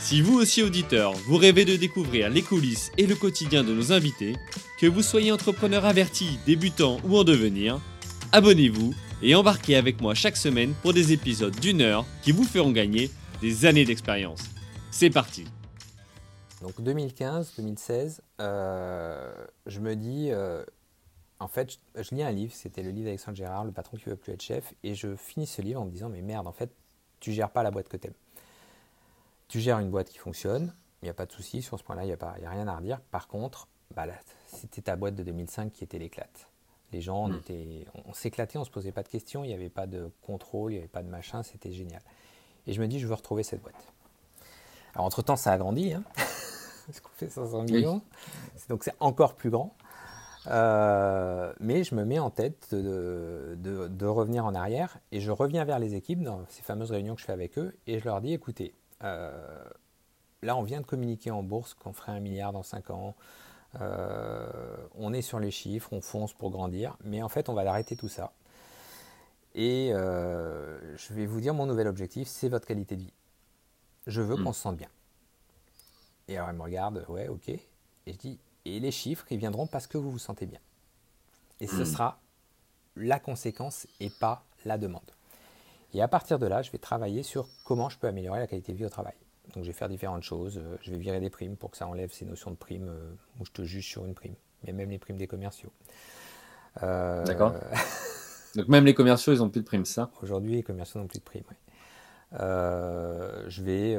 Si vous aussi auditeur, vous rêvez de découvrir les coulisses et le quotidien de nos invités, que vous soyez entrepreneur averti, débutant ou en devenir, abonnez-vous et embarquez avec moi chaque semaine pour des épisodes d'une heure qui vous feront gagner des années d'expérience. C'est parti Donc 2015-2016, euh, je me dis, euh, en fait, je, lis un livre, c'était le livre d'Alexandre Gérard, Le patron qui veut plus être chef, et je finis ce livre en me disant, mais merde, en fait, tu gères pas la boîte que t'aimes. Tu gères une boîte qui fonctionne, il n'y a pas de souci, sur ce point-là, il n'y a, pas- il y a rien à redire. Par contre, bah, c'était ta boîte de 2005 qui était l'éclate. Les gens, on, Mm. était, on, on s'éclatait, on se posait pas de questions, il n'y avait pas de contrôle, il n'y avait pas de machin, c'était génial. Et je me dis, je veux retrouver cette boîte. Alors, entre-temps, ça a grandi, hein, parce qu'on fait 500 millions, donc c'est encore plus grand. Euh, mais je me mets en tête de, de- de revenir en arrière et je reviens vers les équipes dans ces fameuses réunions que je fais avec eux et je leur dis écoutez, euh, là on vient de communiquer en bourse qu'on ferait un milliard dans 5 ans, euh, on est sur les chiffres, on fonce pour grandir, mais en fait on va arrêter tout ça. Et euh, je vais vous dire mon nouvel objectif, c'est votre qualité de vie. Je veux Mm. qu'on se sente bien. Et alors elle me regarde, ouais, ok. Et je dis, et les chiffres, ils viendront parce que vous vous sentez bien. Et ce Mm. sera la conséquence et pas la demande. Et à partir de là, je vais travailler sur comment je peux améliorer la qualité de vie au travail. Donc je vais faire différentes choses. Euh, Je vais virer des primes pour que ça enlève ces notions de primes euh, où je te juge sur une prime. Mais même les primes des commerciaux. Euh, D'accord. Donc même les commerciaux, ils ont plus de primes, ça? Aujourd'hui, les commerciaux n'ont plus de primes. oui. Euh, je vais,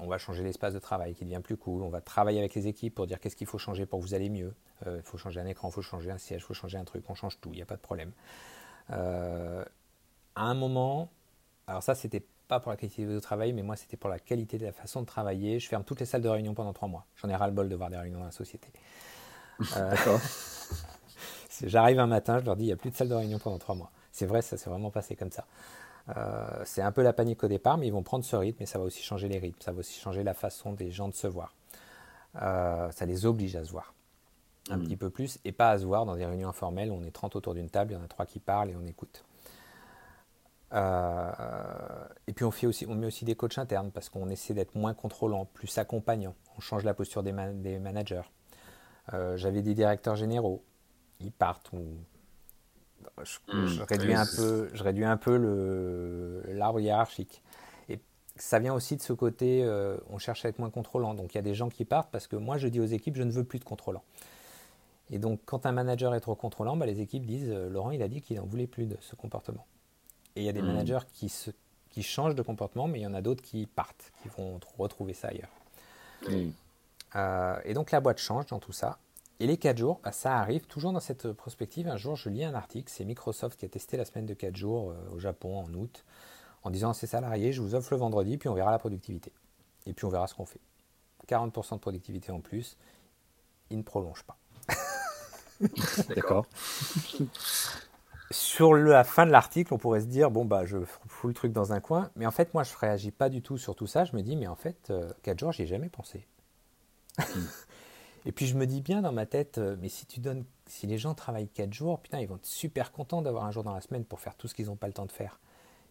on va changer l'espace de travail qui devient plus cool. On va travailler avec les équipes pour dire qu'est-ce qu'il faut changer pour que vous allez mieux. Il faut changer un écran, il faut changer un siège, il faut changer un truc. On change tout, il n'y a pas de problème. À un moment, alors ça, c'était pas pour la qualité de travail, mais moi, c'était pour la qualité de la façon de travailler. Je ferme toutes les salles de réunion pendant trois mois. J'en ai ras le bol de voir des réunions dans la société. Euh, J'arrive un matin, je leur dis il n'y a plus de salle de réunion pendant trois mois. C'est vrai, ça s'est vraiment passé comme ça. Euh, c'est un peu la panique au départ, mais ils vont prendre ce rythme et ça va aussi changer les rythmes, ça va aussi changer la façon des gens de se voir. Euh, ça les oblige à se voir un Mhm. petit peu plus et pas à se voir dans des réunions informelles où on est 30 autour d'une table, il y en a trois qui parlent et on écoute. Euh, et puis on, fait aussi, on met aussi des coachs internes parce qu'on essaie d'être moins contrôlant, plus accompagnant. On change la posture des, man- des managers. Euh, J'avais des directeurs généraux, ils partent je, Hmm. je réduis un peu, je réduis un peu l'arbre hiérarchique. Et ça vient aussi de ce côté, euh, on cherche à être moins contrôlant. Donc il y a des gens qui partent parce que moi je dis aux équipes, je ne veux plus de contrôlant. Et donc quand un manager est trop contrôlant, bah, les équipes disent, Laurent il a dit qu'il n'en voulait plus de ce comportement. Et il y a des Hmm. managers qui, se, qui changent de comportement, mais il y en a d'autres qui partent, qui vont tr- retrouver ça ailleurs. Oui. Euh, et donc la boîte change dans tout ça. Et les 4 jours, bah, ça arrive toujours dans cette prospective. Un jour, je lis un article, c'est Microsoft qui a testé la semaine de 4 jours euh, au Japon en août, en disant à ses salariés, je vous offre le vendredi, puis on verra la productivité. Et puis on verra ce qu'on fait. 40% de productivité en plus, ils ne prolongent pas. D'accord. Sur la fin de l'article, on pourrait se dire, bon, bah, je fous le truc dans un coin. Mais en fait, moi, je ne réagis pas du tout sur tout ça. Je me dis, mais en fait, 4 jours, j'y ai jamais pensé. Et puis, je me dis bien dans ma tête, euh, mais si tu donnes, si les gens travaillent 4 jours, putain, ils vont être super contents d'avoir un jour dans la semaine pour faire tout ce qu'ils n'ont pas le temps de faire.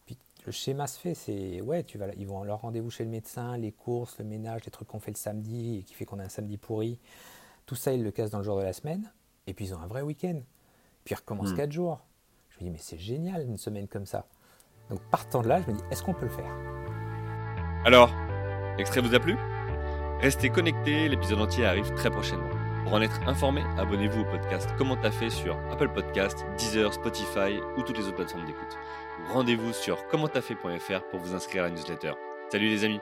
Puis, le schéma se fait, c'est, ouais, tu vas, ils vont à leur rendez-vous chez le médecin, les courses, le ménage, les trucs qu'on fait le samedi et qui fait qu'on a un samedi pourri. Tout ça, ils le cassent dans le jour de la semaine. Et puis, ils ont un vrai week-end. Puis, ils recommencent Hmm. 4 jours. Me dis, mais c'est génial une semaine comme ça. Donc partant de là, je me dis, est-ce qu'on peut le faire? Alors, l'extrait vous a plu? Restez connectés, l'épisode entier arrive très prochainement. Pour en être informé, abonnez-vous au podcast Comment t'as fait sur Apple Podcast, Deezer, Spotify ou toutes les autres plateformes d'écoute. Rendez-vous sur commenttafait.fr pour vous inscrire à la newsletter. Salut les amis